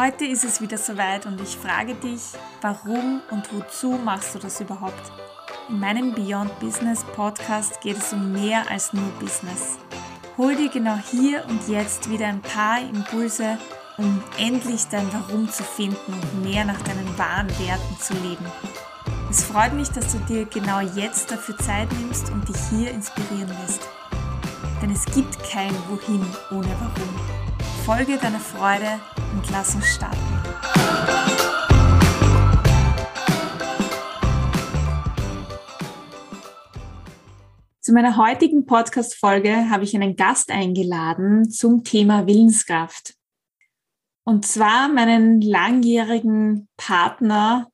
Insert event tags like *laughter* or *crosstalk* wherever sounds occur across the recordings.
Heute ist es wieder soweit und ich frage dich, warum und wozu machst du das überhaupt? In meinem Beyond Business Podcast geht es um mehr als nur Business. Hol dir genau hier und jetzt wieder ein paar Impulse, um endlich dein Warum zu finden und mehr nach deinen wahren Werten zu leben. Es freut mich, dass du dir genau jetzt dafür Zeit nimmst und dich hier inspirieren lässt. Denn es gibt kein Wohin ohne Warum. Folge deiner Freude und lass uns starten. Zu meiner heutigen Podcast-Folge habe ich einen Gast eingeladen zum Thema Willenskraft. Und zwar meinen langjährigen Partner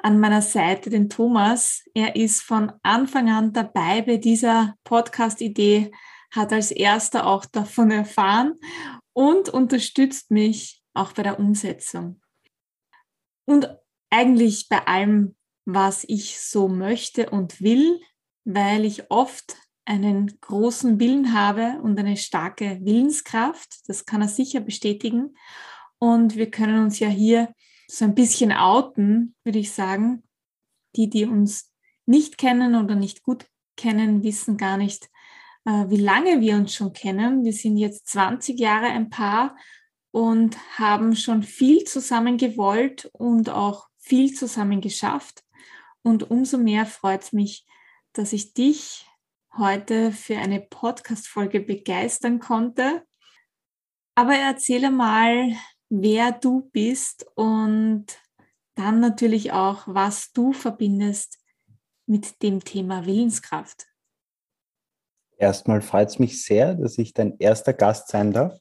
an meiner Seite, den Thomas. Er ist von Anfang an dabei bei dieser Podcast-Idee, hat als erster auch davon erfahren und unterstützt mich auch bei der Umsetzung. Und eigentlich bei allem, was ich so möchte und will, weil ich oft einen großen Willen habe und eine starke Willenskraft. Das kann er sicher bestätigen. Und wir können uns ja hier so ein bisschen outen, würde ich sagen. Die, die uns nicht kennen oder nicht gut kennen, wissen gar nicht, äh, wie lange wir uns schon kennen. Wir sind jetzt 20 Jahre ein Paar und haben schon viel zusammen gewollt und auch viel zusammen geschafft. Und umso mehr freut es mich, dass ich dich heute für eine Podcast-Folge begeistern konnte. Aber erzähle mal, wer du bist und dann natürlich auch, was du verbindest mit dem Thema Willenskraft. Erstmal freut es mich sehr, dass ich dein erster Gast sein darf.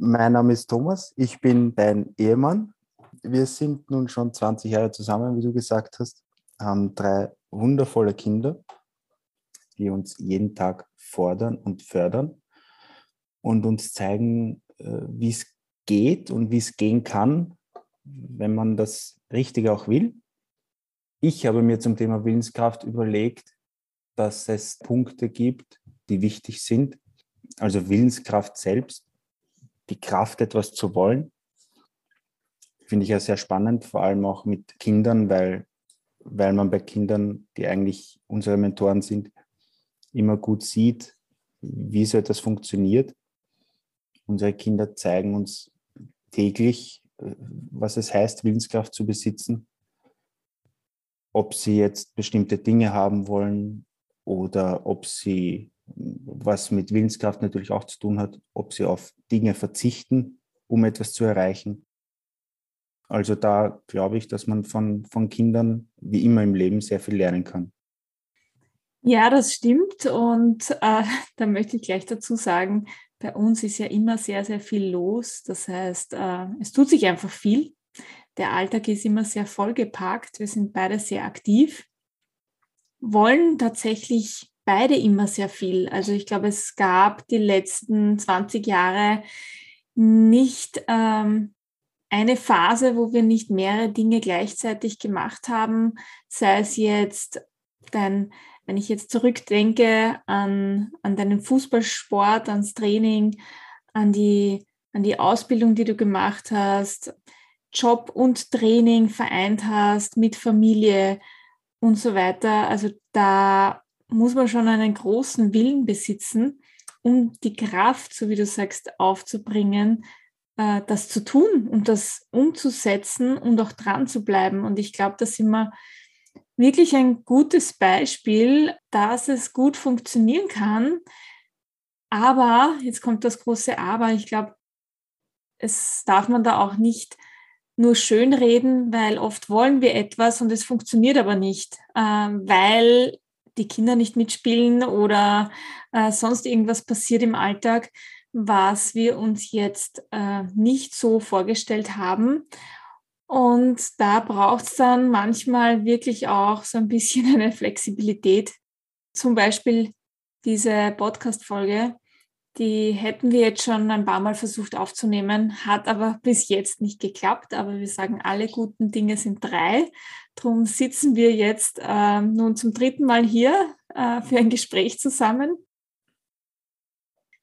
Mein Name ist Thomas, ich bin dein Ehemann. Wir sind nun schon 20 Jahre zusammen, wie du gesagt hast, haben drei wundervolle Kinder, die uns jeden Tag fordern und fördern und uns zeigen, äh, wie es geht und wie es gehen kann, wenn man das Richtige auch will. Ich habe mir zum Thema Willenskraft überlegt, dass es Punkte gibt, die wichtig sind. Also Willenskraft selbst, die Kraft, etwas zu wollen. Finde ich ja sehr spannend, vor allem auch mit Kindern, weil, weil man bei Kindern, die eigentlich unsere Mentoren sind, immer gut sieht, wie so etwas funktioniert. Unsere Kinder zeigen uns täglich, was es heißt, Willenskraft zu besitzen. Ob sie jetzt bestimmte Dinge haben wollen oder ob sie, was mit Willenskraft natürlich auch zu tun hat, ob sie auf Dinge verzichten, um etwas zu erreichen. Also da glaube ich, dass man von, von Kindern wie immer im Leben sehr viel lernen kann. Ja, das stimmt. Und äh, *laughs* da möchte ich gleich dazu sagen, bei uns ist ja immer sehr, sehr viel los. Das heißt, äh, es tut sich einfach viel. Der Alltag ist immer sehr vollgepackt. Wir sind beide sehr aktiv, wollen tatsächlich beide immer sehr viel. Also ich glaube, es gab die letzten 20 Jahre nicht ähm, eine Phase, wo wir nicht mehrere Dinge gleichzeitig gemacht haben, sei es jetzt dein wenn ich jetzt zurückdenke an, an deinen Fußballsport, ans Training, an die, an die Ausbildung, die du gemacht hast, Job und Training vereint hast mit Familie und so weiter. Also da muss man schon einen großen Willen besitzen, um die Kraft, so wie du sagst, aufzubringen, äh, das zu tun und das umzusetzen und auch dran zu bleiben. Und ich glaube, da sind wir wirklich ein gutes Beispiel, dass es gut funktionieren kann. Aber, jetzt kommt das große Aber, ich glaube, es darf man da auch nicht nur schön reden, weil oft wollen wir etwas und es funktioniert aber nicht, äh, weil die Kinder nicht mitspielen oder äh, sonst irgendwas passiert im Alltag, was wir uns jetzt äh, nicht so vorgestellt haben. Und da braucht es dann manchmal wirklich auch so ein bisschen *laughs* eine Flexibilität. Zum Beispiel diese Podcast-Folge, die hätten wir jetzt schon ein paar Mal versucht aufzunehmen, hat aber bis jetzt nicht geklappt. Aber wir sagen, alle guten Dinge sind drei. Darum sitzen wir jetzt äh, nun zum dritten Mal hier äh, für ein Gespräch zusammen.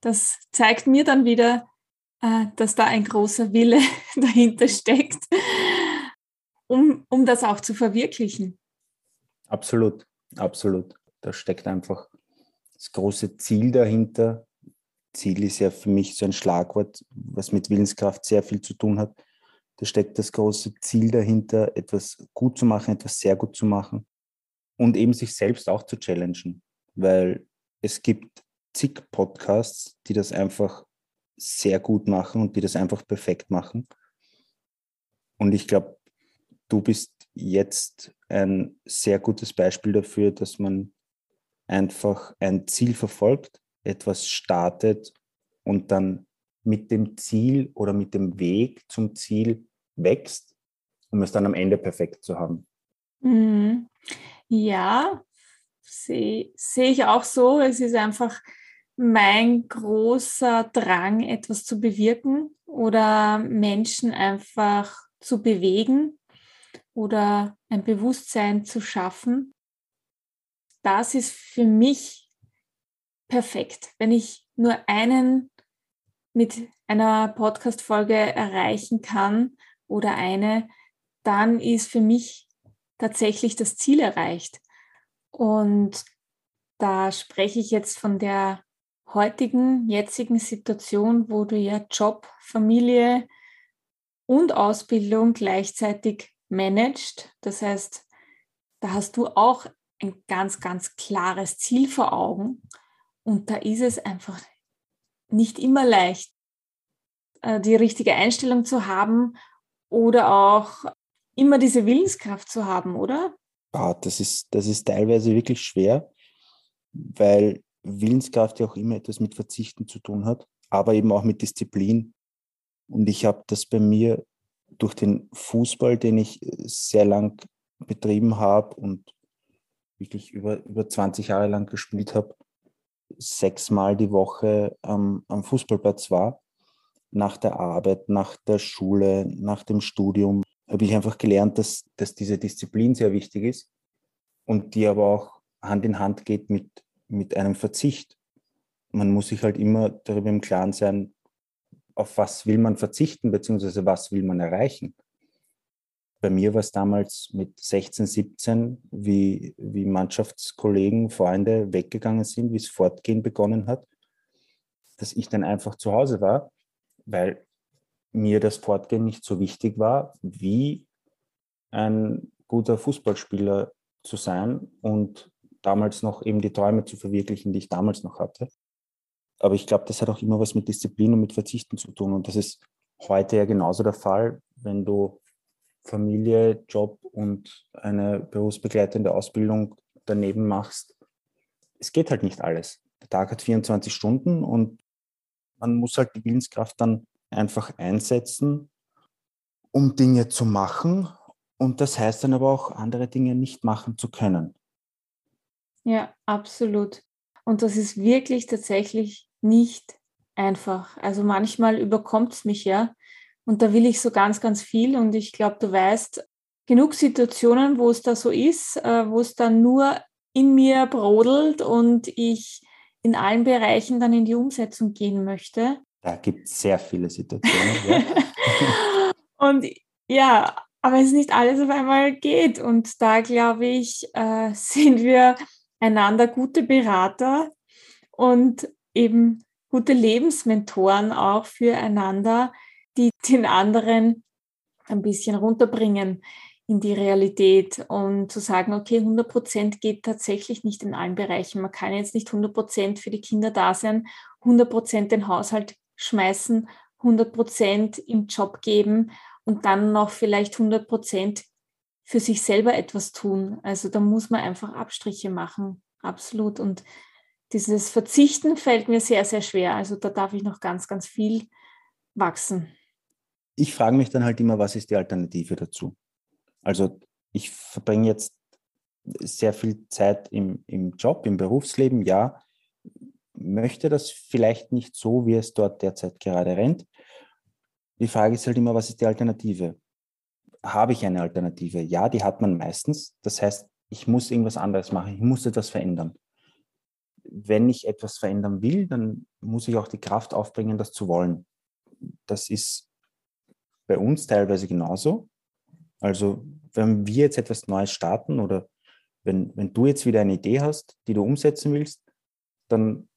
Das zeigt mir dann wieder, äh, dass da ein großer Wille *laughs* dahinter steckt, um, um das auch zu verwirklichen. Absolut, absolut. Da steckt einfach das große Ziel dahinter. Ziel ist ja für mich so ein Schlagwort, was mit Willenskraft sehr viel zu tun hat. Da steckt das große Ziel dahinter, etwas gut zu machen, etwas sehr gut zu machen und eben sich selbst auch zu challengen, weil es gibt zig Podcasts, die das einfach sehr gut machen und die das einfach perfekt machen. Und ich glaube, du bist jetzt ein sehr gutes Beispiel dafür, dass man einfach ein Ziel verfolgt, etwas startet und dann mit dem Ziel oder mit dem Weg zum Ziel wächst, um es dann am Ende perfekt zu haben. Mhm. Ja, sehe seh ich auch so. Es ist einfach mein großer Drang, etwas zu bewirken oder Menschen einfach zu bewegen oder ein Bewusstsein zu schaffen. Das ist für mich perfekt. Wenn ich nur einen mit einer Podcast-Folge erreichen kann oder eine, dann ist für mich tatsächlich das Ziel erreicht. Und da spreche ich jetzt von der heutigen, jetzigen Situation, wo du ja Job, Familie und Ausbildung gleichzeitig managst. Das heißt, da hast du auch ein ganz, ganz klares Ziel vor Augen. Und da ist es einfach nicht immer leicht, äh, die richtige Einstellung zu haben oder auch immer diese Willenskraft zu haben, oder? Ja, das ist, das ist teilweise wirklich schwer, weil Willenskraft ja auch immer etwas mit Verzichten zu tun hat, aber eben auch mit Disziplin. Und ich habe das bei mir durch den Fußball, den ich sehr lang betrieben habe und wirklich über, über 20 Jahre lang gespielt habe, sechsmal die Woche ähm, am Fußballplatz war, nach der Arbeit, nach der Schule, nach dem Studium, habe ich einfach gelernt, dass, dass diese Disziplin sehr wichtig ist und die aber auch Hand in Hand geht mit mit einem Verzicht. Man muss sich halt immer darüber im Klaren sein, auf was will man verzichten, beziehungsweise was will man erreichen. Bei mir war es damals mit 16, 17, wie, wie Mannschaftskollegen, Freunde weggegangen sind, wie es Fortgehen begonnen hat, dass ich dann einfach zu Hause war, weil mir das Fortgehen nicht so wichtig war, wie ein guter Fußballspieler zu sein und damals noch eben die Träume zu verwirklichen, die ich damals noch hatte. Aber ich glaube, das hat auch immer was mit Disziplin und mit Verzichten zu tun. Und das ist heute ja genauso der Fall, wenn du Familie, Job und eine berufsbegleitende Ausbildung daneben machst. Es geht halt nicht alles. Der Tag hat 24 Stunden und man muss halt die Willenskraft dann einfach einsetzen, um Dinge zu machen. Und das heißt dann aber auch, andere Dinge nicht machen zu können. Ja, absolut. Und das ist wirklich tatsächlich nicht einfach. Also manchmal überkommt es mich ja und da will ich so ganz, ganz viel und ich glaube, du weißt, genug Situationen, wo es da so ist, äh, wo es dann nur in mir brodelt und ich in allen Bereichen dann in die Umsetzung gehen möchte. Da gibt es sehr viele Situationen. ja. *laughs* und ja, aber es nicht alles auf einmal geht. Und da glaube ich, äh, *laughs* sind wir einander gute Berater und eben gute Lebensmentoren auch füreinander, die den anderen ein bisschen runterbringen in die Realität und zu sagen, okay, 100 Prozent geht tatsächlich nicht in allen Bereichen. Man kann jetzt nicht 100 Prozent für die Kinder da sein, 100 Prozent den Haushalt schmeißen, 100 Prozent im Job geben und dann noch vielleicht 100 Prozent für sich selber etwas tun. Also da muss man einfach Abstriche machen, absolut. Und dieses Verzichten fällt mir sehr, sehr schwer. Also da darf ich noch ganz, ganz viel wachsen. Ich frage mich dann halt immer, was ist die Alternative dazu? Also ich verbringe jetzt sehr viel Zeit im, im Job, im Berufsleben, ja, möchte das vielleicht nicht so, wie es dort derzeit gerade rennt. Die Frage ist halt immer, was ist die Alternative? habe ich eine Alternative? Ja, die hat man meistens. Das heißt, ich muss irgendwas anderes machen, ich muss etwas verändern. Wenn ich etwas verändern will, dann muss ich auch die Kraft aufbringen, das zu wollen. das ist bei uns teilweise genauso. Also wenn wir jetzt etwas Neues starten oder wenn, wenn du jetzt wieder eine Idee hast, die du umsetzen willst, dann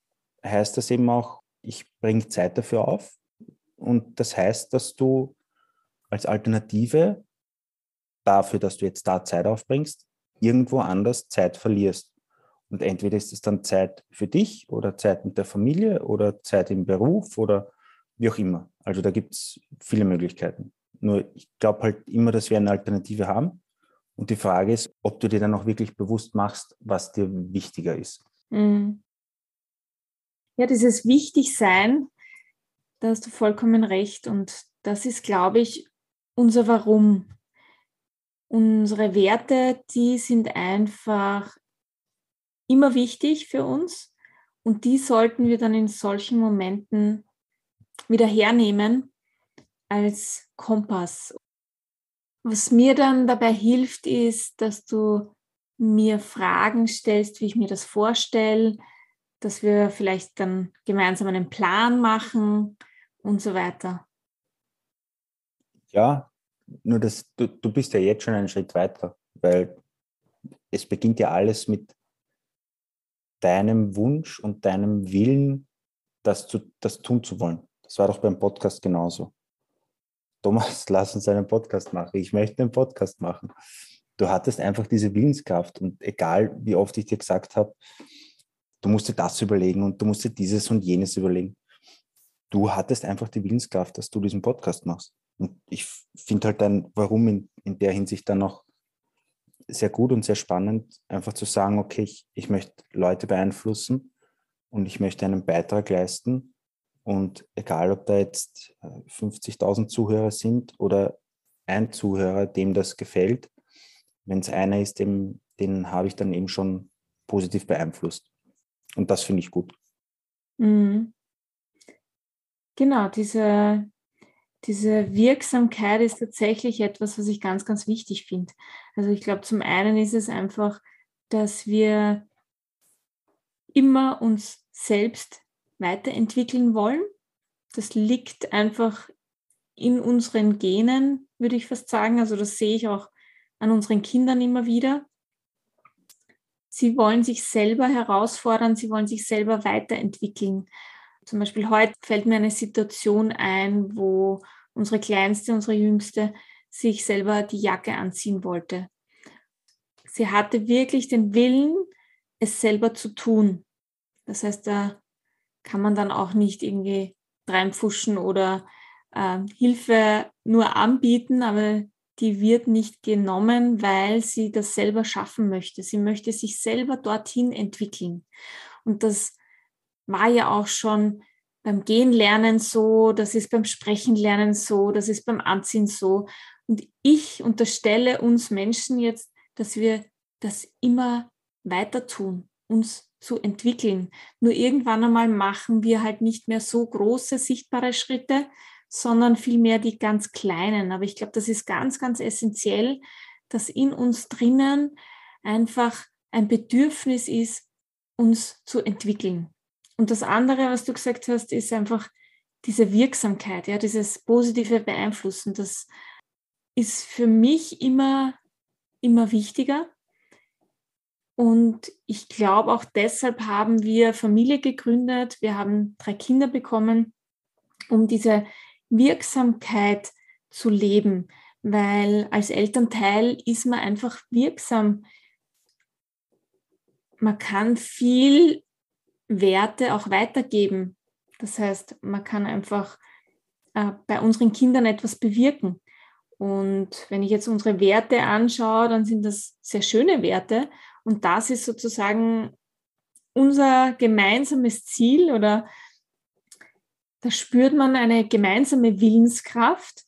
heißt das eben auch, ich bringe Zeit dafür auf. Und das heißt, dass du als Alternative dafür, dass du jetzt da Zeit aufbringst, irgendwo anders Zeit verlierst. Und entweder ist es dann Zeit für dich oder Zeit mit der Familie oder Zeit im Beruf oder wie auch immer. Also da gibt es viele Möglichkeiten. Nur ich glaube halt immer, dass wir eine Alternative haben. Und die Frage ist, ob du dir dann auch wirklich bewusst machst, was dir wichtiger ist. Mhm. Ja, dieses Wichtigsein, da hast du vollkommen recht. Und das ist, glaube ich, unser Warum. Unsere Werte, die sind einfach immer wichtig für uns und die sollten wir dann in solchen Momenten wieder hernehmen als Kompass. Was mir dann dabei hilft, ist, dass du mir Fragen stellst, wie ich mir das vorstelle, dass wir vielleicht dann gemeinsam einen Plan machen und so weiter. Ja, nur das, du, du bist ja jetzt schon einen Schritt weiter, weil es beginnt ja alles mit deinem Wunsch und deinem Willen, das, zu, das tun zu wollen. Das war doch beim Podcast genauso. Thomas, *laughs* lass uns einen Podcast machen. Ich möchte einen Podcast machen. Du hattest einfach diese Willenskraft und egal wie oft ich dir gesagt habe, du musst dir das überlegen und du musst dir dieses und jenes überlegen. Du hattest einfach die Willenskraft, dass du diesen Podcast machst. Und ich finde halt dann, warum in, in der Hinsicht dann noch sehr gut und sehr spannend, einfach zu sagen, okay, ich, ich möchte Leute beeinflussen und ich möchte einen Beitrag leisten und egal, ob da jetzt 50.000 äh, Zuhörer sind oder ein Zuhörer, dem das gefällt, wenn es einer ist, dem, den habe ich dann eben schon positiv beeinflusst. Und das finde ich gut. Mhm. Genau, diese, diese Wirksamkeit ist tatsächlich etwas, was ich ganz, ganz wichtig finde. Also ich glaube, zum einen ist es einfach, dass wir immer uns selbst weiterentwickeln wollen. Das liegt einfach in unseren Genen, würde ich fast sagen. Also das sehe ich auch an unseren Kindern immer wieder. Sie wollen sich selber herausfordern, sie wollen sich selber weiterentwickeln. Zum Beispiel heute fällt mir eine Situation ein, wo unsere Kleinste, unsere Jüngste sich selber die Jacke anziehen wollte. Sie hatte wirklich den Willen, es selber zu tun. Das heißt, da kann man dann auch nicht irgendwie reinpfuschen oder äh, Hilfe nur anbieten, aber die wird nicht genommen, weil sie das selber schaffen möchte. Sie möchte sich selber dorthin entwickeln. Und das war ja auch schon beim Gehen lernen so, das ist beim Sprechen lernen so, das ist beim Anziehen so. Und ich unterstelle uns Menschen jetzt, dass wir das immer weiter tun, uns zu entwickeln. Nur irgendwann einmal machen wir halt nicht mehr so große sichtbare Schritte, sondern vielmehr die ganz kleinen. Aber ich glaube, das ist ganz, ganz essentiell, dass in uns drinnen einfach ein Bedürfnis ist, uns zu entwickeln. Und das andere, was du gesagt hast, ist einfach diese Wirksamkeit, ja, dieses positive Beeinflussen. Das ist für mich immer, immer wichtiger. Und ich glaube, auch deshalb haben wir Familie gegründet. Wir haben drei Kinder bekommen, um diese Wirksamkeit zu leben, weil als Elternteil ist man einfach wirksam. Man kann viel Werte auch weitergeben. Das heißt, man kann einfach äh, bei unseren Kindern etwas bewirken. Und wenn ich jetzt unsere Werte anschaue, dann sind das sehr schöne Werte. Und das ist sozusagen unser gemeinsames Ziel oder da spürt man eine gemeinsame Willenskraft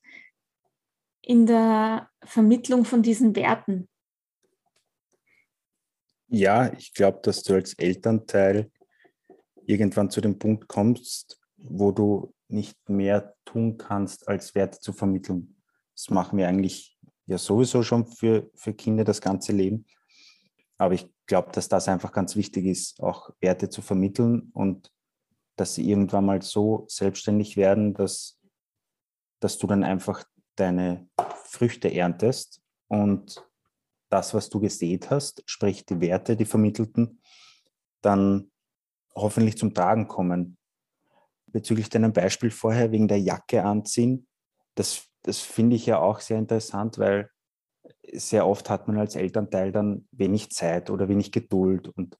in der Vermittlung von diesen Werten. Ja, ich glaube, dass du als Elternteil irgendwann zu dem Punkt kommst, wo du nicht mehr tun kannst, als Werte zu vermitteln. Das machen wir eigentlich ja sowieso schon für, für Kinder das ganze Leben. Aber ich glaube, dass das einfach ganz wichtig ist, auch Werte zu vermitteln und dass sie irgendwann mal so selbstständig werden, dass dass du dann einfach deine Früchte erntest und das, was du gesät hast, sprich die Werte, die vermittelten, dann hoffentlich zum Tragen kommen. Bezüglich deinem Beispiel vorher wegen der Jacke anziehen, das, das finde ich ja auch sehr interessant, weil sehr oft hat man als Elternteil dann wenig Zeit oder wenig Geduld und,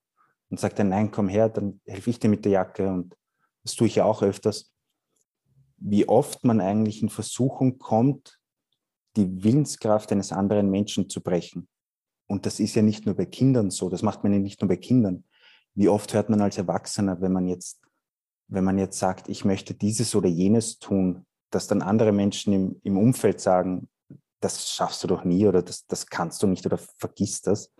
und sagt dann, nein, komm her, dann helfe ich dir mit der Jacke und das tue ich ja auch öfters. Wie oft man eigentlich in Versuchung kommt, die Willenskraft eines anderen Menschen zu brechen. Und das ist ja nicht nur bei Kindern so, das macht man ja nicht nur bei Kindern. Wie oft hört man als Erwachsener, wenn man jetzt, wenn man jetzt sagt, ich möchte dieses oder jenes tun, dass dann andere Menschen im, im Umfeld sagen, das schaffst du doch nie oder das, das kannst du nicht oder vergiss das.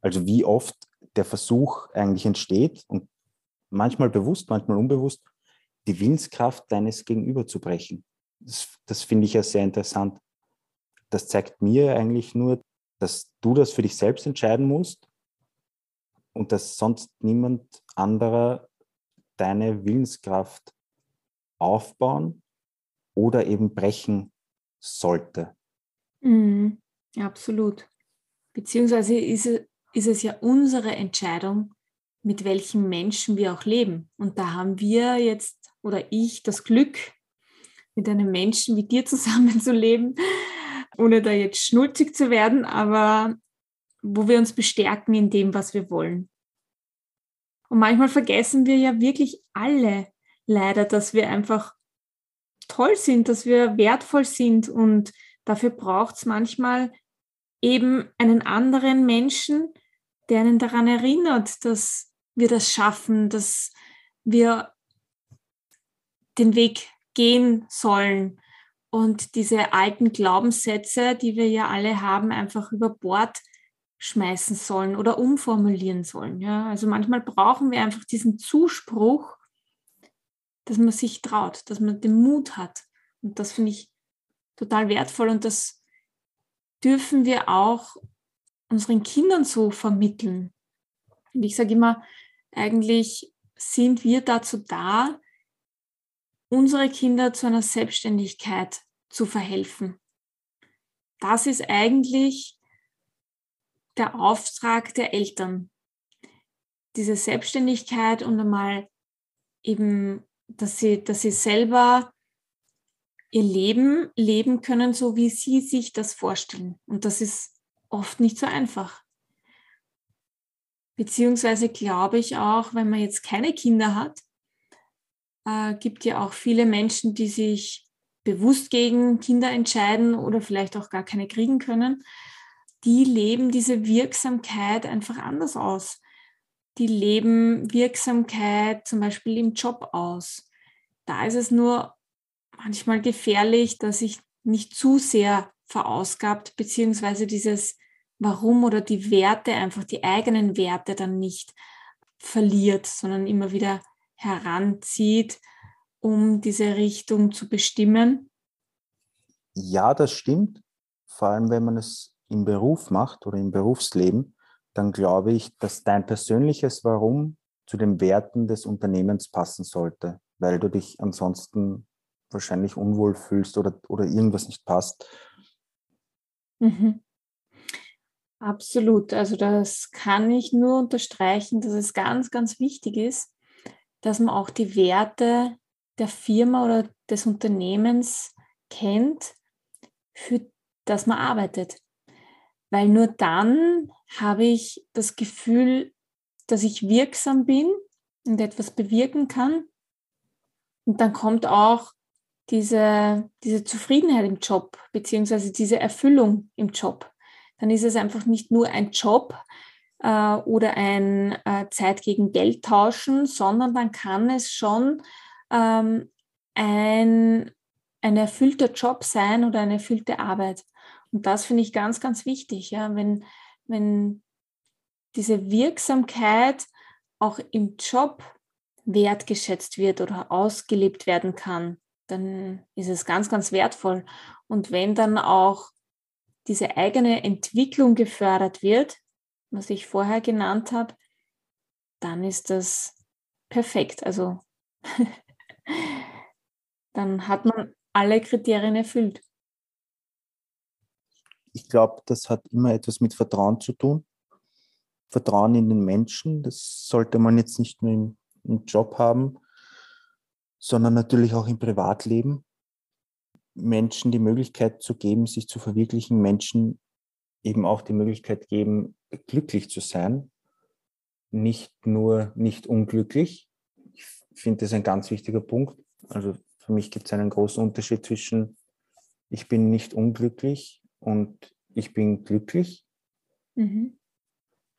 Also wie oft der Versuch eigentlich entsteht und manchmal bewusst, manchmal unbewusst, die Willenskraft deines Gegenüber zu brechen. Das, das finde ich ja sehr interessant. Das zeigt mir eigentlich nur, dass du das für dich selbst entscheiden musst und dass sonst niemand anderer deine Willenskraft aufbauen oder eben brechen sollte. Mhm, absolut. Beziehungsweise ist es, ist es ja unsere Entscheidung, mit welchen Menschen wir auch leben. Und da haben wir jetzt oder ich das Glück, mit einem Menschen wie dir *laughs* zusammenzuleben, ohne da jetzt schnulzig zu werden, aber wo wir uns bestärken in dem, was wir wollen. Und manchmal vergessen wir ja wirklich alle leider, dass wir einfach toll sind, dass wir wertvoll sind und Dafür braucht es manchmal eben einen anderen Menschen, der einen daran erinnert, dass wir das schaffen, dass wir den Weg gehen sollen und diese alten Glaubenssätze, die wir ja alle haben, einfach über Bord schmeißen sollen oder umformulieren sollen. Ja? Also manchmal brauchen wir einfach diesen Zuspruch, dass man sich traut, dass man den Mut hat. Und das finde ich total wertvoll und das dürfen wir auch unseren Kindern so vermitteln. Und ich sage immer, eigentlich sind wir dazu da, unsere Kinder zu einer Selbstständigkeit zu verhelfen. Das ist eigentlich der Auftrag der Eltern. Diese Selbstständigkeit und einmal eben, dass sie, dass sie selber ihr Leben leben können, so wie sie sich das vorstellen. Und das ist oft nicht so einfach. Beziehungsweise glaube ich auch, wenn man jetzt keine Kinder hat, äh, gibt ja auch viele Menschen, die sich bewusst gegen Kinder entscheiden oder vielleicht auch gar keine kriegen können. Die leben diese Wirksamkeit einfach anders aus. Die leben Wirksamkeit zum Beispiel im Job aus. Da ist es nur manchmal gefährlich, dass sich nicht zu sehr verausgabt, beziehungsweise dieses Warum oder die Werte, einfach die eigenen Werte dann nicht verliert, sondern immer wieder heranzieht, um diese Richtung zu bestimmen? Ja, das stimmt. Vor allem, wenn man es im Beruf macht oder im Berufsleben, dann glaube ich, dass dein persönliches Warum zu den Werten des Unternehmens passen sollte, weil du dich ansonsten wahrscheinlich unwohl fühlst oder, oder irgendwas nicht passt. Mhm. Absolut. Also das kann ich nur unterstreichen, dass es ganz, ganz wichtig ist, dass man auch die Werte der Firma oder des Unternehmens kennt, für das man arbeitet. Weil nur dann habe ich das Gefühl, dass ich wirksam bin und etwas bewirken kann. Und dann kommt auch diese, diese Zufriedenheit im Job, beziehungsweise diese Erfüllung im Job. Dann ist es einfach nicht nur ein Job äh, oder ein äh, Zeit gegen Geld tauschen, sondern dann kann es schon ähm, ein, ein erfüllter Job sein oder eine erfüllte Arbeit. Und das finde ich ganz, ganz wichtig, ja, wenn, wenn diese Wirksamkeit auch im Job wertgeschätzt wird oder ausgelebt werden kann dann ist es ganz, ganz wertvoll. Und wenn dann auch diese eigene Entwicklung gefördert wird, was ich vorher genannt habe, dann ist das perfekt. Also *laughs* dann hat man alle Kriterien erfüllt. Ich glaube, das hat immer etwas mit Vertrauen zu tun. Vertrauen in den Menschen, das sollte man jetzt nicht nur im, Job haben, sondern natürlich auch im Privatleben. Menschen die Möglichkeit zu geben, sich zu verwirklichen, Menschen eben auch die Möglichkeit geben, glücklich zu sein, nicht nur nicht unglücklich. Ich finde das ein ganz wichtiger Punkt. Also für mich gibt es einen großen Unterschied zwischen ich bin nicht unglücklich und ich bin glücklich. Mhm.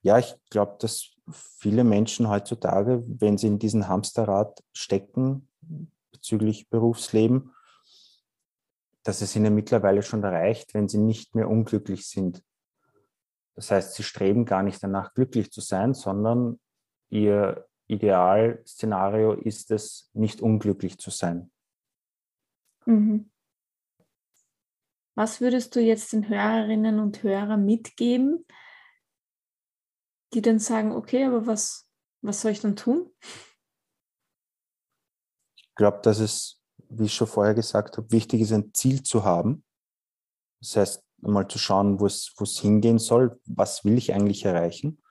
Ja, ich glaube, dass viele Menschen heutzutage, wenn sie in diesem Hamsterrad stecken bezüglich Berufsleben, dass es ihnen mittlerweile schon reicht, wenn sie nicht mehr unglücklich sind. Das heißt, sie streben gar nicht danach, glücklich zu sein, sondern ihr Idealszenario ist es, nicht unglücklich zu sein. Mhm. Was würdest du jetzt den Hörerinnen und Hörern mitgeben, die dann sagen, okay, aber was, was soll ich dann tun? Glaube, dass es, wie ich schon vorher gesagt habe, wichtig ist, ein Ziel zu haben. Das heißt, einmal zu schauen, wo es, wo es hingehen soll, was will ich eigentlich erreichen.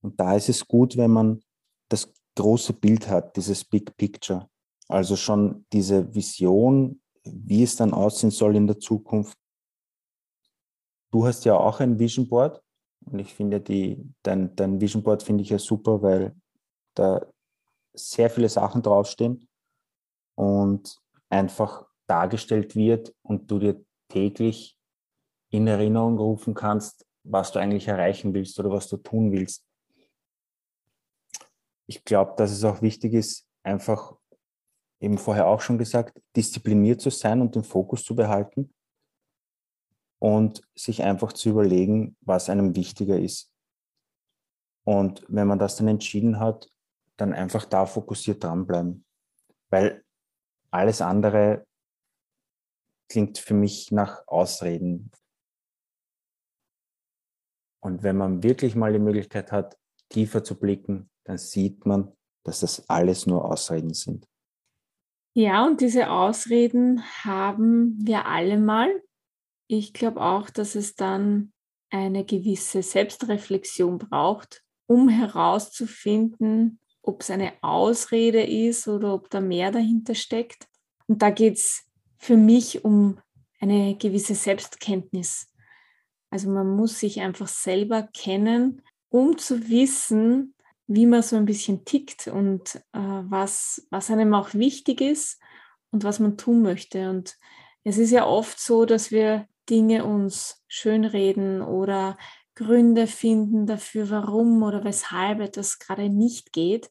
Und da ist es gut, wenn man das große Bild hat, dieses Big Picture. Also schon diese Vision, wie es dann aussehen soll in der Zukunft. Du hast ja auch ein Vision Board und ich finde die, dein, dein Vision Board finde ich ja super, weil da sehr viele Sachen draufstehen und einfach dargestellt wird und du dir täglich in Erinnerung rufen kannst, was du eigentlich erreichen willst oder was du tun willst. Ich glaube, dass es auch wichtig ist, einfach eben vorher auch schon gesagt, diszipliniert zu sein und den Fokus zu behalten und sich einfach zu überlegen, was einem wichtiger ist. Und wenn man das dann entschieden hat, dann einfach da fokussiert dranbleiben. Weil alles andere klingt für mich nach Ausreden. Und wenn man wirklich mal die Möglichkeit hat, tiefer zu blicken, dann sieht man, dass das alles nur Ausreden sind. Ja, und diese Ausreden haben wir alle mal. Ich glaube auch, dass es dann eine gewisse Selbstreflexion braucht, um herauszufinden, ob es eine Ausrede ist oder ob da mehr dahinter steckt. Und da geht es für mich um eine gewisse Selbstkenntnis. Also man muss sich einfach selber kennen, um zu wissen, wie man so ein bisschen tickt und äh, was, was einem auch wichtig ist und was man tun möchte. Und es ist ja oft so, dass wir Dinge uns schönreden oder Gründe finden dafür, warum oder weshalb etwas gerade nicht geht.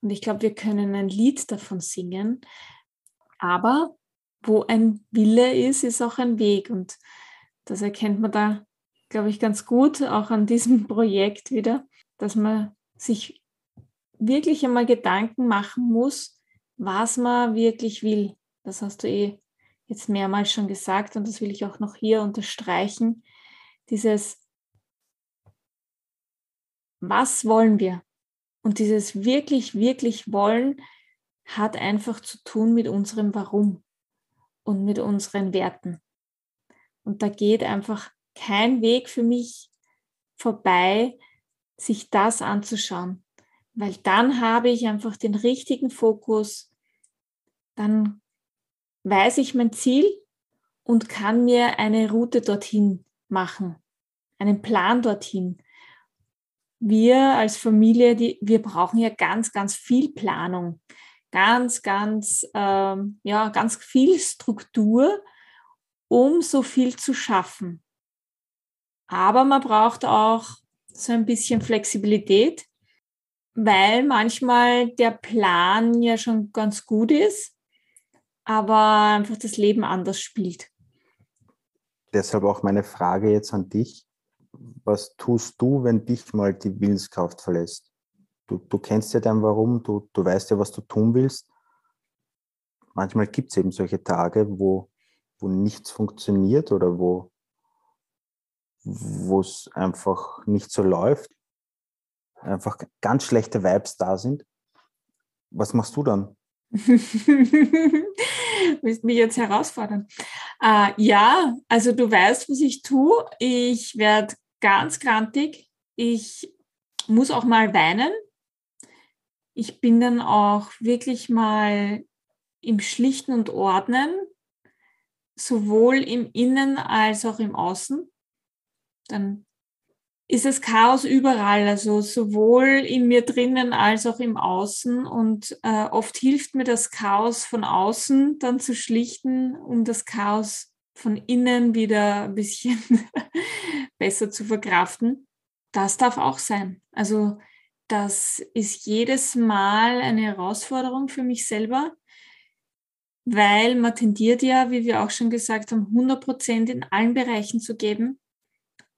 Und ich glaube, wir können ein Lied davon singen. Aber wo ein Wille ist, ist auch ein Weg. Und das erkennt man da, glaube ich, ganz gut, auch an diesem *laughs* Projekt wieder, dass man sich wirklich einmal Gedanken machen muss, was man wirklich will. Das hast du eh jetzt mehrmals schon gesagt und das will ich auch noch hier unterstreichen. Dieses, was wollen wir? Und dieses wirklich, wirklich wollen hat einfach zu tun mit unserem Warum und mit unseren Werten. Und da geht einfach kein Weg für mich vorbei, sich das anzuschauen weil dann habe ich einfach den richtigen Fokus, dann weiß ich mein Ziel und kann mir eine Route dorthin machen, einen Plan dorthin. Wir als Familie, die, wir brauchen ja ganz, ganz viel Planung, ganz, ganz, ähm, ja, ganz viel Struktur, um so viel zu schaffen. Aber man braucht auch so ein bisschen Flexibilität, weil manchmal der Plan ja schon ganz gut ist, aber einfach das Leben anders spielt. Deshalb auch meine Frage jetzt an dich. Was tust du, wenn dich mal die Willenskraft verlässt? Du, du kennst ja dein Warum, du, du weißt ja, was du tun willst. Manchmal gibt es eben solche Tage, wo, wo nichts funktioniert oder wo es einfach nicht so läuft einfach ganz schlechte Vibes da sind, was machst du dann? *laughs* willst mich jetzt herausfordern. Äh, ja, also du weißt, was ich tue. Ich werde ganz grantig. Ich muss auch mal weinen. Ich bin dann auch wirklich mal im Schlichten und Ordnen, sowohl im Innen als auch im Außen. Dann ist es Chaos überall, also sowohl in mir drinnen als auch im Außen. Und äh, oft hilft mir das Chaos von außen dann zu schlichten, um das Chaos von innen wieder ein bisschen *laughs* besser zu verkraften. Das darf auch sein. Also das ist jedes Mal eine Herausforderung für mich selber, weil man tendiert ja, wie wir auch schon gesagt haben, 100 Prozent in allen Bereichen zu geben.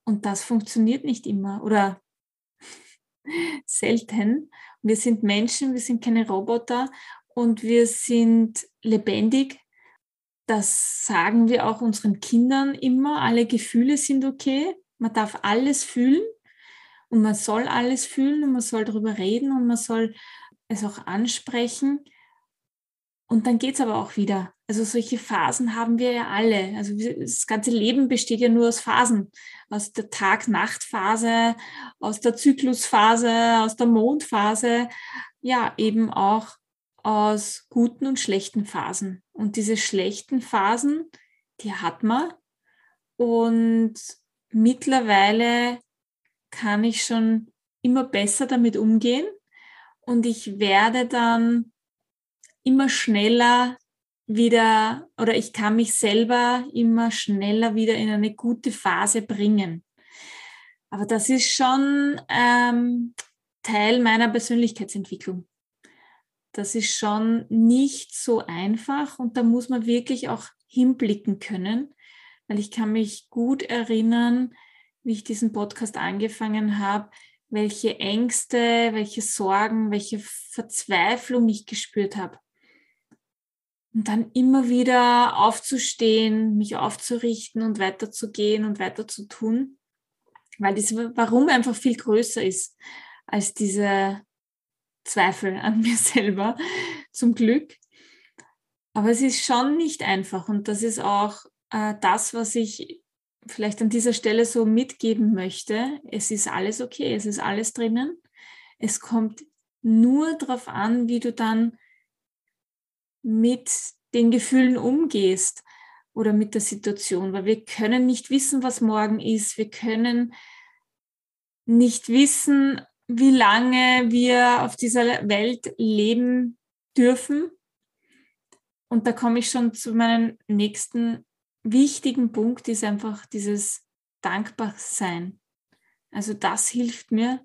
Und das funktioniert nicht immer oder *laughs* selten. Wir sind Menschen, wir sind keine Roboter und wir sind lebendig. Das sagen wir auch unseren Kindern immer. Alle Gefühle sind okay. Man darf alles fühlen und man soll alles fühlen und man soll darüber reden und man soll es auch ansprechen. Und dann geht es aber auch wieder. Also solche Phasen haben wir ja alle. Also das ganze Leben besteht ja nur aus Phasen. Aus der Tag-Nacht-Phase, aus der Zyklusphase, aus der Mondphase. Ja, eben auch aus guten und schlechten Phasen. Und diese schlechten Phasen, die hat man. Und mittlerweile kann ich schon immer besser damit umgehen. Und ich werde dann immer schneller wieder oder ich kann mich selber immer schneller wieder in eine gute Phase bringen. Aber das ist schon ähm, Teil meiner Persönlichkeitsentwicklung. Das ist schon nicht so einfach und da muss man wirklich auch hinblicken können, weil ich kann mich gut erinnern, wie ich diesen Podcast angefangen habe, welche Ängste, welche Sorgen, welche Verzweiflung ich gespürt habe. Und dann immer wieder aufzustehen, mich aufzurichten und weiterzugehen und weiter zu tun, weil das Warum einfach viel größer ist als diese Zweifel an *laughs* mir selber, zum Glück. Aber es ist schon nicht einfach und das ist auch äh, das, was ich vielleicht an dieser Stelle so mitgeben möchte. Es ist alles okay, es ist alles drinnen. Es kommt nur darauf an, wie du dann mit den Gefühlen umgehst oder mit der Situation, weil wir können nicht wissen, was morgen ist. Wir können nicht wissen, wie lange wir auf dieser Welt leben dürfen. Und da komme ich schon zu meinem nächsten wichtigen Punkt, ist einfach dieses Dankbarsein. Also das hilft mir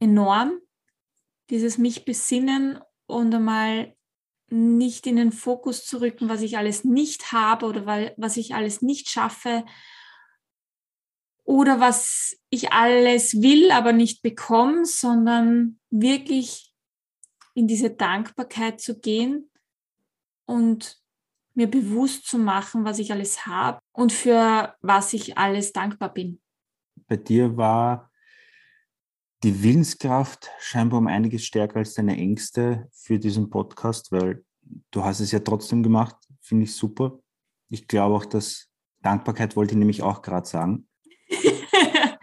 enorm, dieses mich besinnen und einmal nicht in den Fokus zu rücken, was ich alles nicht habe oder was ich alles nicht schaffe oder was ich alles will, aber nicht bekomme, sondern wirklich in diese Dankbarkeit zu gehen und mir bewusst zu machen, was ich alles habe und für was ich alles dankbar bin. Bei dir war die Willenskraft scheinbar um einiges stärker als deine Ängste für diesen Podcast, weil du hast es ja trotzdem gemacht, finde ich super. Ich glaube auch, dass Dankbarkeit wollte ich nämlich auch gerade sagen. *laughs*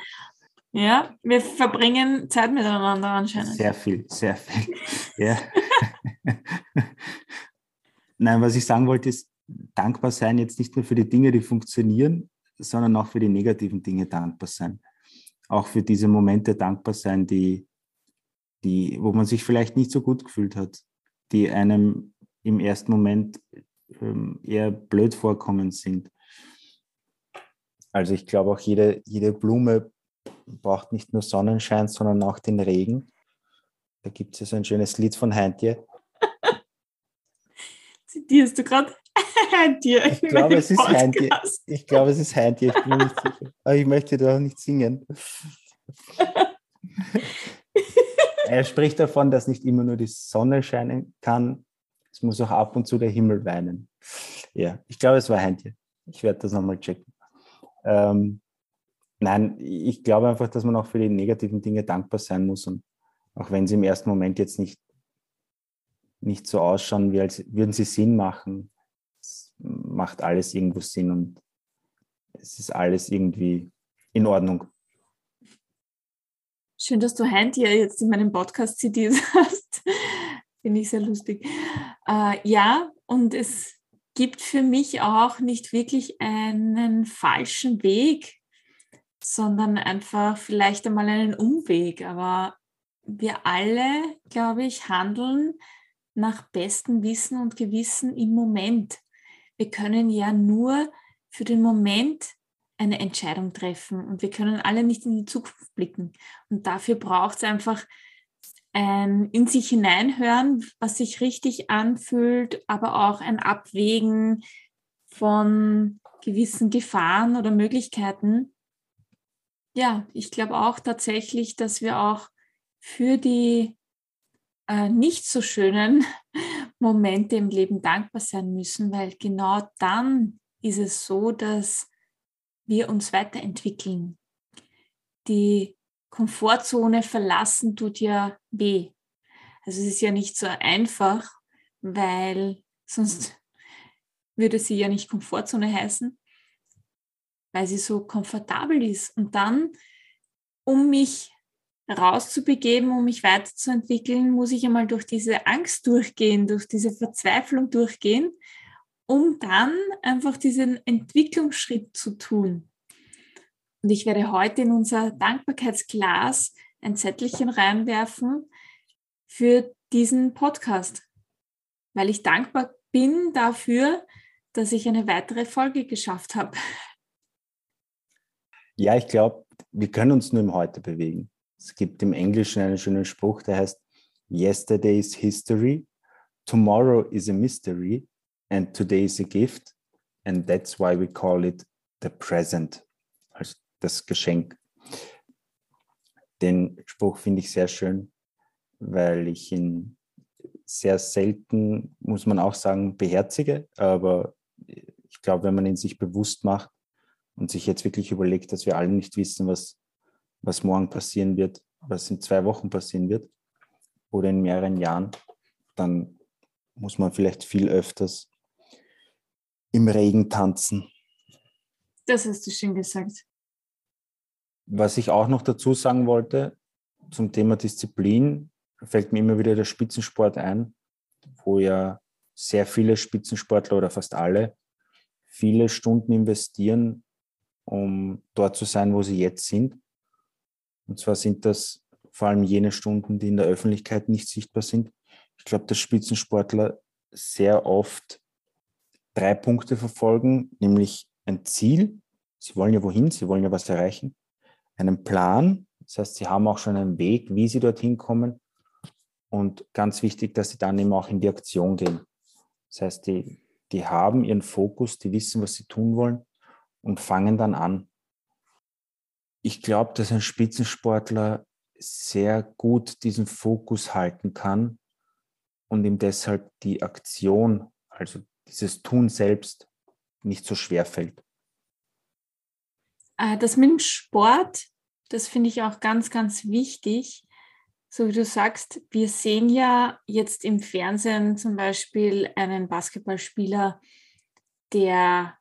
ja, wir verbringen Zeit miteinander anscheinend. Sehr viel, sehr viel. ja. *laughs* Nein, was ich sagen wollte, ist dankbar sein jetzt nicht nur für die Dinge, die funktionieren, sondern auch für die negativen Dinge dankbar sein auch für diese Momente dankbar sein, die, die, wo man sich vielleicht nicht so gut gefühlt hat, die einem im ersten Moment ähm, eher blöd vorkommen sind. Also ich glaube auch jede, jede Blume braucht nicht nur Sonnenschein, sondern auch den Regen. Da gibt es ja so ein schönes Lied von Heintje. *laughs* Zitierst du gerade *laughs* Heintje? Ich glaube, es ist Heintje. Ich glaube, es ist Heintje. Ich bin nicht sicher. Aber ich möchte da auch nicht singen. *laughs* er spricht davon, dass nicht immer nur die Sonne scheinen kann. Es muss auch ab und zu der Himmel weinen. Ja, ich glaube, es war Heintje. Ich werde das nochmal checken. Ähm, nein, ich glaube einfach, dass man auch für die negativen Dinge dankbar sein muss. Und auch wenn sie im ersten Moment jetzt nicht, nicht so ausschauen, wie als würden sie Sinn machen, macht alles irgendwo Sinn und es ist alles irgendwie in Ordnung. Schön, dass du Hand hier jetzt in meinem Podcast zitiert hast. *laughs* Finde ich sehr lustig. Äh, ja, und es gibt für mich auch nicht wirklich einen falschen Weg, sondern einfach vielleicht einmal einen Umweg. Aber wir alle, glaube ich, handeln nach bestem Wissen und Gewissen im Moment. Wir können ja nur für den Moment eine Entscheidung treffen und wir können alle nicht in die Zukunft blicken. Und dafür braucht es einfach ein in sich hineinhören, was sich richtig anfühlt, aber auch ein Abwägen von gewissen Gefahren oder Möglichkeiten. Ja, ich glaube auch tatsächlich, dass wir auch für die äh, nicht so schönen *laughs* Momente im Leben dankbar sein müssen, weil genau dann ist es so, dass wir uns weiterentwickeln. Die Komfortzone verlassen tut ja weh. Also es ist ja nicht so einfach, weil sonst würde sie ja nicht Komfortzone heißen, weil sie so komfortabel ist. Und dann, um mich rauszubegeben, um mich weiterzuentwickeln, muss ich einmal durch diese Angst durchgehen, durch diese Verzweiflung durchgehen, um dann einfach diesen Entwicklungsschritt zu tun. Und ich werde heute in unser Dankbarkeitsglas ein Zettelchen reinwerfen für diesen Podcast, weil ich dankbar bin dafür, dass ich eine weitere Folge geschafft habe. Ja, ich glaube, wir können uns nur im Heute bewegen. Es gibt im Englischen einen schönen Spruch, der heißt, Yesterday is history, tomorrow is a mystery and today is a gift and that's why we call it the present, das Geschenk. Den Spruch finde ich sehr schön, weil ich ihn sehr selten, muss man auch sagen, beherzige, aber ich glaube, wenn man ihn sich bewusst macht und sich jetzt wirklich überlegt, dass wir alle nicht wissen, was was morgen passieren wird, was in zwei Wochen passieren wird oder in mehreren Jahren, dann muss man vielleicht viel öfters im Regen tanzen. Das hast du schön gesagt. Was ich auch noch dazu sagen wollte zum Thema Disziplin, fällt mir immer wieder der Spitzensport ein, wo ja sehr viele Spitzensportler oder fast alle viele Stunden investieren, um dort zu sein, wo sie jetzt sind. Und zwar sind das vor allem jene Stunden, die in der Öffentlichkeit nicht sichtbar sind. Ich glaube, dass Spitzensportler sehr oft drei Punkte verfolgen, nämlich ein Ziel. Sie wollen ja wohin, sie wollen ja was erreichen. Einen Plan, das heißt, sie haben auch schon einen Weg, wie sie dorthin kommen. Und ganz wichtig, dass sie dann eben auch in die Aktion gehen. Das heißt, die, die haben ihren Fokus, die wissen, was sie tun wollen und fangen dann an ich glaube, dass ein Spitzensportler sehr gut diesen Fokus halten kann und ihm deshalb die Aktion, also dieses Tun selbst, nicht so schwer fällt. Äh, das mit dem Sport, das finde ich auch ganz, ganz wichtig. So wie du sagst, wir sehen ja jetzt im Fernsehen zum Beispiel einen Basketballspieler, der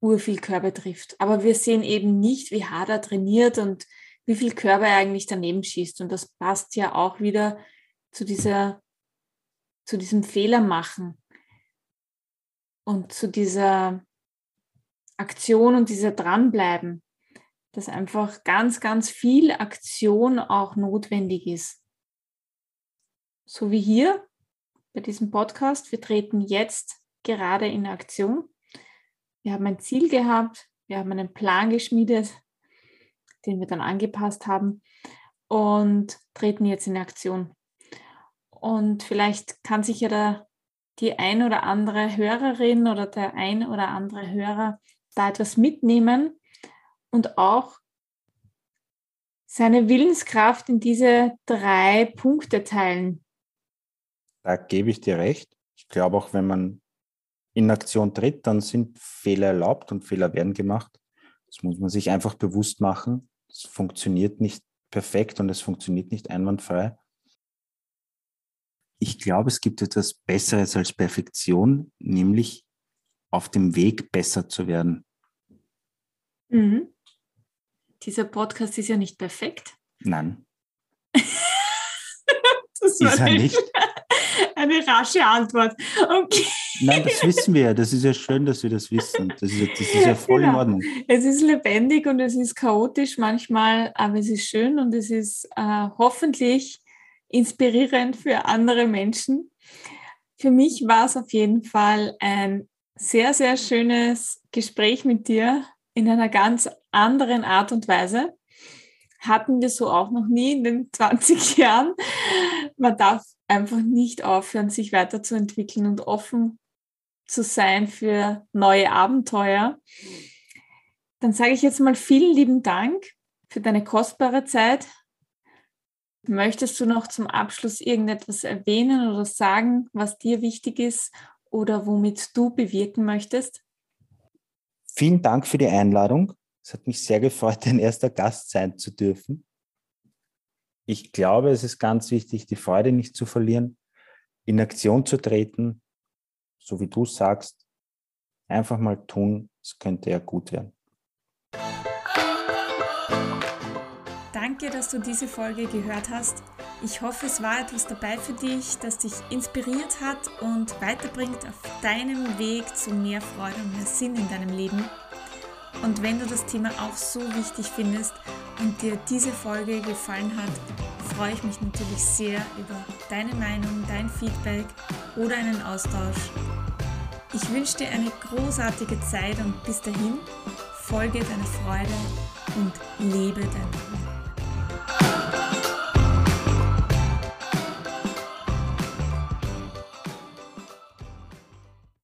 urviel Körper trifft. Aber wir sehen eben nicht, wie hart er trainiert und wie viel Körper er eigentlich daneben schießt. Und das passt ja auch wieder zu dieser, zu diesem Fehler machen und zu dieser Aktion und dieser Dranbleiben, dass einfach ganz, ganz viel Aktion auch notwendig ist. So wie hier bei diesem Podcast. Wir treten jetzt gerade in Aktion. Wir haben ein Ziel gehabt, wir haben einen Plan geschmiedet, den wir dann angepasst haben und treten jetzt in Aktion. Und vielleicht kann sich ja da die ein oder andere Hörerin oder der ein oder andere Hörer da etwas mitnehmen und auch seine Willenskraft in diese drei Punkte teilen. Da gebe ich dir recht. Ich glaube auch, wenn man in Aktion tritt, dann sind Fehler erlaubt und Fehler werden gemacht. Das muss man sich einfach bewusst machen. Es funktioniert nicht perfekt und es funktioniert nicht einwandfrei. Ich glaube, es gibt etwas Besseres als Perfektion, nämlich auf dem Weg besser zu werden. Mhm. Dieser Podcast ist ja nicht perfekt. Nein. *laughs* das war ist er nicht? *laughs* Eine rasche Antwort. Okay. Nein, das wissen wir ja. Das ist ja schön, dass wir das wissen. Das ist, das ist ja voll genau. in Ordnung. Es ist lebendig und es ist chaotisch manchmal, aber es ist schön und es ist äh, hoffentlich inspirierend für andere Menschen. Für mich war es auf jeden Fall ein sehr, sehr schönes Gespräch mit dir in einer ganz anderen Art und Weise. Hatten wir so auch noch nie in den *laughs* 20 Jahren. Man darf einfach nicht aufhören, sich weiterzuentwickeln und offen zu sein für neue Abenteuer. Dann sage ich jetzt mal vielen lieben Dank für deine kostbare Zeit. Möchtest du noch zum Abschluss irgendetwas erwähnen oder sagen, was dir wichtig ist oder womit du bewirken möchtest? Vielen Dank für die Einladung. Es hat mich sehr gefreut, dein erster Gast sein zu dürfen. Ich glaube, es ist ganz wichtig, die Freude nicht zu verlieren, in Aktion zu treten, so wie du sagst, einfach mal tun, es könnte ja gut werden. Danke, dass du diese Folge gehört hast. Ich hoffe, es war etwas dabei für dich, das dich inspiriert hat und weiterbringt auf deinem Weg zu mehr Freude und mehr Sinn in deinem Leben. Und wenn du das Thema auch so wichtig findest und dir diese Folge gefallen hat, freue ich mich natürlich sehr über deine Meinung, dein Feedback oder einen Austausch. Ich wünsche dir eine großartige Zeit und bis dahin folge deiner Freude und lebe dein